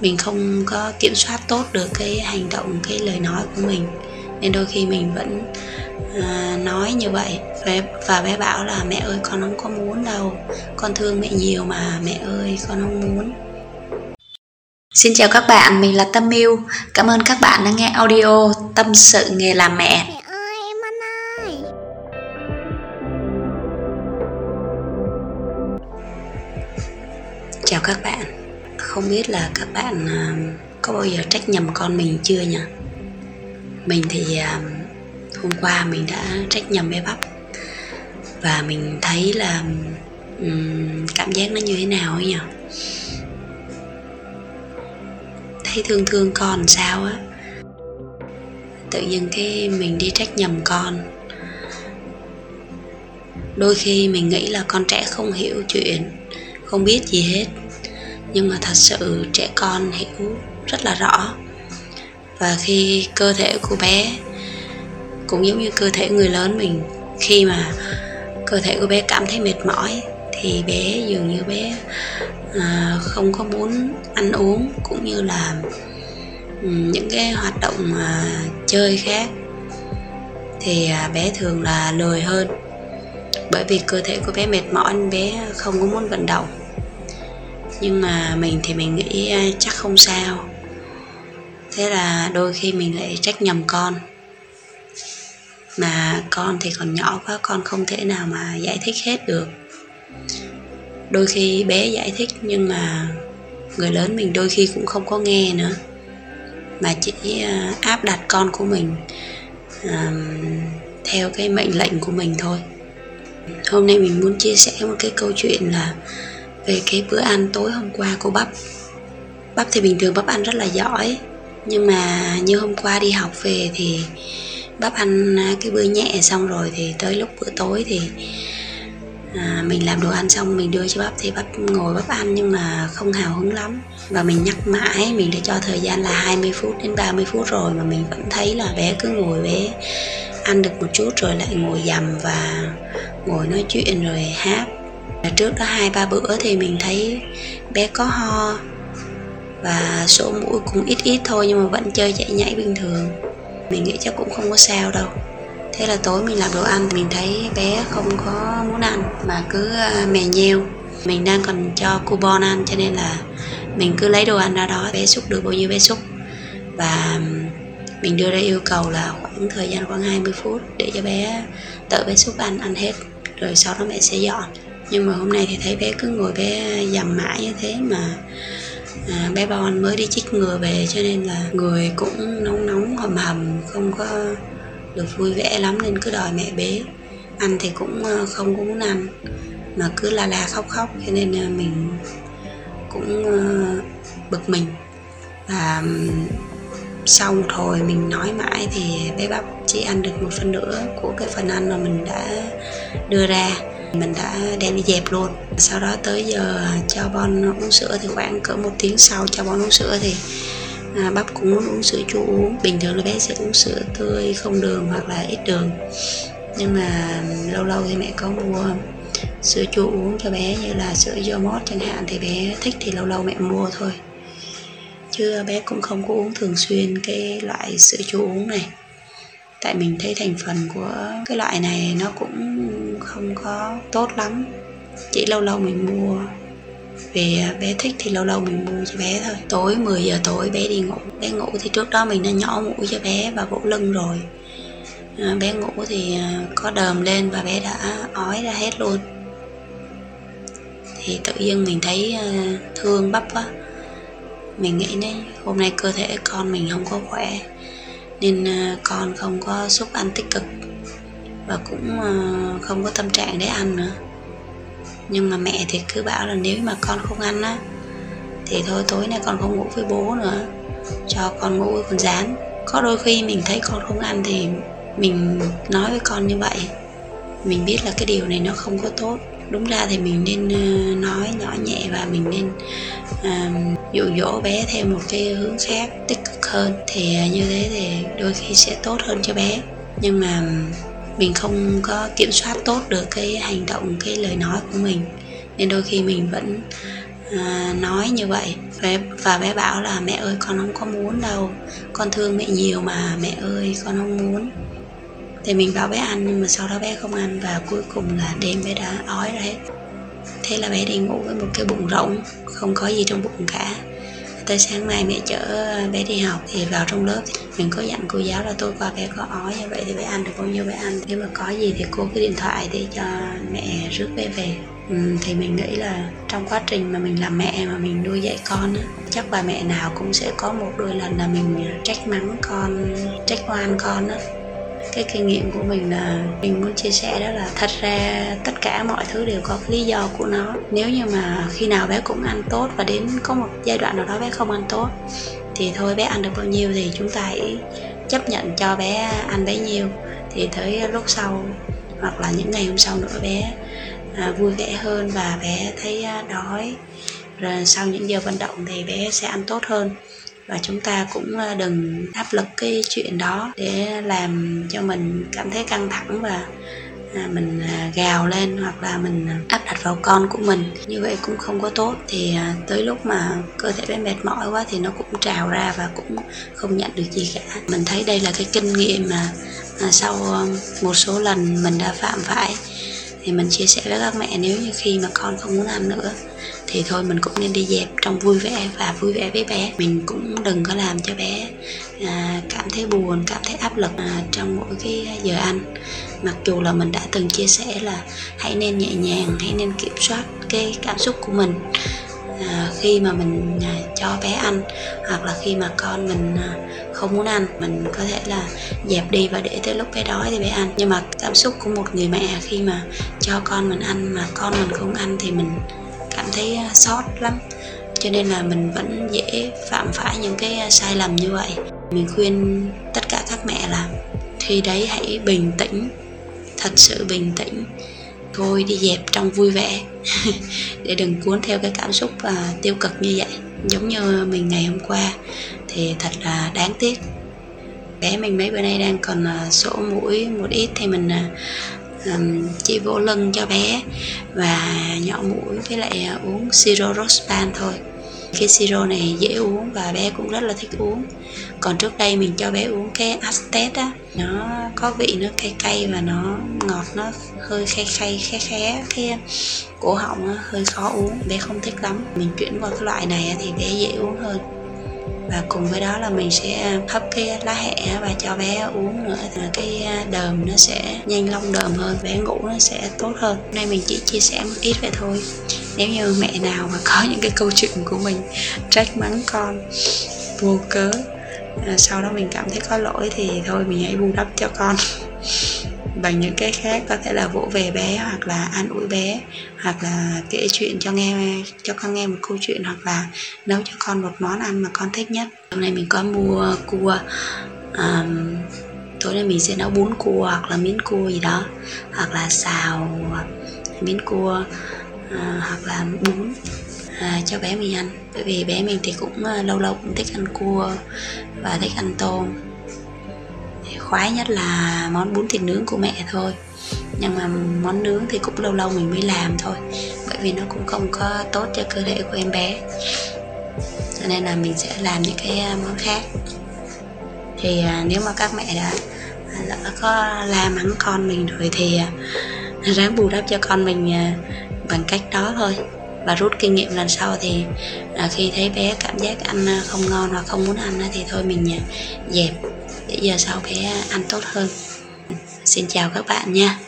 mình không có kiểm soát tốt được cái hành động cái lời nói của mình nên đôi khi mình vẫn à, nói như vậy và, và bé bảo là mẹ ơi con không có muốn đâu con thương mẹ nhiều mà mẹ ơi con không muốn Xin chào các bạn, mình là Tâm Miu. Cảm ơn các bạn đã nghe audio Tâm sự nghề làm mẹ. Chào các bạn. Không biết là các bạn à, có bao giờ trách nhầm con mình chưa nhỉ? Mình thì à, hôm qua mình đã trách nhầm bé bắp và mình thấy là um, cảm giác nó như thế nào ấy nhỉ? thấy thương thương con sao á tự dưng cái mình đi trách nhầm con đôi khi mình nghĩ là con trẻ không hiểu chuyện không biết gì hết nhưng mà thật sự trẻ con hiểu rất là rõ. Và khi cơ thể của bé cũng giống như cơ thể người lớn mình khi mà cơ thể của bé cảm thấy mệt mỏi thì bé dường như bé à, không có muốn ăn uống cũng như là những cái hoạt động à, chơi khác. Thì à, bé thường là lười hơn. Bởi vì cơ thể của bé mệt mỏi bé không có muốn vận động nhưng mà mình thì mình nghĩ à, chắc không sao. Thế là đôi khi mình lại trách nhầm con. Mà con thì còn nhỏ quá con không thể nào mà giải thích hết được. Đôi khi bé giải thích nhưng mà người lớn mình đôi khi cũng không có nghe nữa. Mà chỉ à, áp đặt con của mình à, theo cái mệnh lệnh của mình thôi. Hôm nay mình muốn chia sẻ một cái câu chuyện là về cái bữa ăn tối hôm qua của bắp. Bắp thì bình thường bắp ăn rất là giỏi nhưng mà như hôm qua đi học về thì bắp ăn à, cái bữa nhẹ xong rồi thì tới lúc bữa tối thì à, mình làm đồ ăn xong mình đưa cho bắp thì bắp ngồi bắp ăn nhưng mà không hào hứng lắm. Và mình nhắc mãi mình đã cho thời gian là 20 phút đến 30 phút rồi mà mình vẫn thấy là bé cứ ngồi bé ăn được một chút rồi lại ngồi dầm và ngồi nói chuyện rồi hát trước đó hai, ba bữa thì mình thấy bé có ho và sổ mũi cũng ít ít thôi nhưng mà vẫn chơi chạy nhảy bình thường. Mình nghĩ chắc cũng không có sao đâu. Thế là tối mình làm đồ ăn, mình thấy bé không có muốn ăn mà cứ à, mè nheo. Mình đang còn cho coupon ăn cho nên là mình cứ lấy đồ ăn ra đó, bé xúc được bao nhiêu bé xúc. Và mình đưa ra yêu cầu là khoảng thời gian khoảng 20 phút để cho bé, tự bé xúc ăn ăn hết. Rồi sau đó mẹ sẽ dọn nhưng mà hôm nay thì thấy bé cứ ngồi bé dầm mãi như thế mà à, bé Bon mới đi chích ngừa về cho nên là người cũng nóng nóng hầm hầm không có được vui vẻ lắm nên cứ đòi mẹ bế. Ăn thì cũng ờ, không có muốn ăn mà cứ la la khóc khóc cho nên ờ, mình cũng ờ, bực mình. Và sau một hồi mình nói mãi thì bé bắp chỉ ăn được một phần nữa của cái phần ăn mà mình đã đưa ra mình đã đem đi dẹp luôn. Sau đó tới giờ cho bon uống sữa thì khoảng cỡ một tiếng sau cho bon uống sữa thì à, bắp cũng muốn uống sữa chua uống. Bình thường là bé sẽ uống sữa tươi không đường hoặc là ít đường. Nhưng mà lâu lâu thì mẹ có mua sữa chua uống cho bé như là sữa yogurt chẳng hạn thì bé thích thì lâu lâu mẹ mua thôi. Chứ bé cũng không có uống thường xuyên cái loại sữa chua uống này tại mình thấy thành phần của cái loại này nó cũng không có tốt lắm. Chỉ lâu lâu mình mua. Về bé thích thì lâu lâu mình mua cho bé thôi. Tối 10 giờ tối bé đi ngủ. Bé ngủ thì trước đó mình đã nhỏ mũi cho bé và vỗ lưng rồi. À, bé ngủ thì à, có đờm lên và bé đã ói ra hết luôn. Thì tự dưng mình thấy à, thương bắp quá. Mình nghĩ đấy hôm nay cơ thể con mình không có khỏe nên à, con không có xúc ăn tích cực và cũng à, không có tâm trạng để ăn nữa. Nhưng mà mẹ thì cứ bảo là nếu mà con không ăn á, thì thôi tối nay con không ngủ với bố nữa, cho con ngủ với con rán. Có đôi khi mình thấy con không ăn thì mình nói với con như vậy. Mình biết là cái điều này nó không có tốt đúng ra thì mình nên ờ, nói nhỏ nhẹ và mình nên um, dụ dỗ bé theo một cái hướng khác tích cực hơn. Thì ờ, như thế thì đôi khi sẽ tốt hơn cho bé. Nhưng mà mình không có kiểm soát tốt được cái hành động cái lời nói của mình. Nên đôi khi mình vẫn à, nói như vậy. Và, và bé bảo là mẹ ơi con không có muốn đâu. Con thương mẹ nhiều mà mẹ ơi con không muốn thì mình bảo bé ăn nhưng mà sau đó bé không ăn và cuối cùng là đêm bé đã ói ra hết. Thế là bé đi ngủ với một cái bụng rỗng không có gì trong bụng cả. Tới sáng mai mẹ chở bé đi học thì vào trong lớp mình có dặn cô giáo là tôi qua bé có ói như vậy thì bé ăn được bao nhiêu bé ăn? Nếu mà có gì thì cô cứ điện thoại để cho mẹ rước bé về. Ừ, thì mình nghĩ là trong quá trình mà mình làm mẹ mà mình nuôi dạy con á chắc bà mẹ nào cũng sẽ có một đôi lần là mình trách mắng con trách oan con á cái kinh nghiệm của mình là mình muốn chia sẻ đó là thật ra tất cả mọi thứ đều có cái lý do của nó. Nếu như mà khi nào bé cũng ăn tốt và đến có một giai đoạn nào đó bé không ăn tốt thì thôi bé ăn được bao nhiêu thì chúng ta hãy chấp nhận cho bé ăn bấy nhiêu. Thì tới lúc sau hoặc là những ngày hôm sau nữa bé à, vui vẻ hơn và bé thấy à, đói. Rồi sau những giờ vận động thì bé sẽ ăn tốt hơn và chúng ta cũng ờ, đừng áp lực cái chuyện đó để làm cho mình cảm thấy căng thẳng và à, mình à, gào lên hoặc là mình áp đặt vào con của mình. Như vậy cũng không có tốt thì à, tới lúc mà cơ thể bé mệt mỏi quá thì nó cũng trào ra và cũng không nhận được gì cả. Mình thấy đây là cái kinh nghiệm mà sau ờ, một số lần mình đã phạm phải thì mình chia sẻ với các mẹ nếu như khi mà con không muốn ăn nữa thì thôi mình cũng nên đi dẹp trong vui vẻ và vui vẻ với bé. Mình cũng đừng có làm cho bé à, cảm thấy buồn cảm thấy áp lực à, trong mỗi cái giờ ăn. Mặc dù là mình đã từng chia sẻ là hãy nên nhẹ nhàng hãy nên kiểm soát cái cảm xúc của mình à, khi mà mình à, cho bé ăn hoặc là khi mà con mình à, không muốn ăn. Mình có thể là dẹp đi và để tới lúc bé đói thì bé ăn. Nhưng mà cảm xúc của một người mẹ khi mà cho con mình ăn mà con mình không ăn thì mình cảm thấy à, sót lắm. Cho nên là mình vẫn dễ phạm phải những cái à, sai lầm như vậy. Mình khuyên tất cả các mẹ là khi đấy hãy bình tĩnh thật sự bình tĩnh. Thôi đi dẹp trong vui vẻ để đừng cuốn theo cái cảm xúc uh, tiêu cực như vậy. Giống như mình ngày hôm qua thì thật là đáng tiếc. Bé mình mấy bữa nay đang còn uh, sổ mũi một ít thì mình uh, um, chỉ vỗ lưng cho bé và nhỏ mũi với lại à, uống siro rospan thôi. Cái siro này dễ uống và bé cũng rất là thích uống. Còn trước đây mình cho bé uống cái astet á nó có vị nó cay cay và nó ngọt nó hơi khay khay khé khé. Cái cổ họng hơi khó uống bé không thích lắm. Mình chuyển qua cái loại này thì bé dễ uống hơn và cùng với đó là mình sẽ à, hấp cái lá hẹ và cho bé uống nữa. Thì cái à, đờm nó sẽ nhanh long đờm hơn, bé ngủ nó sẽ tốt hơn. Hôm nay mình chỉ chia sẻ một ít vậy thôi. Nếu như mẹ nào mà có những cái câu chuyện của mình trách mắng con, vô cớ à, sau đó mình cảm thấy có lỗi thì thôi mình hãy bù đắp cho con bằng những cái khác có thể là vỗ về bé hoặc là an ủi bé hoặc là kể chuyện cho nghe cho con nghe một câu chuyện hoặc là nấu cho con một món ăn mà con thích nhất. Hôm nay mình có mua cua um, tối nay mình sẽ nấu bún cua hoặc là miếng cua gì đó hoặc là xào miếng cua uh, hoặc là bún à, cho bé mình ăn. Bởi vì bé mình thì cũng uh, lâu lâu cũng thích ăn cua và thích ăn tôm khoái nhất là món bún thịt nướng của mẹ thôi. Nhưng mà món nướng thì cũng lâu lâu mình mới làm thôi, bởi vì nó cũng không có tốt cho cơ thể của em bé. Cho nên là mình sẽ làm những cái à, món khác. Thì à, nếu mà các mẹ đã lỡ có la mắng con mình rồi thì à, ráng bù đắp cho con mình bằng cách đó thôi. Và rút kinh nghiệm lần sau thì khi thấy bé cảm giác ăn không ngon hoặc không muốn ăn thì thôi mình dẹp để giờ sau bé ăn tốt hơn. Xin chào các bạn nha.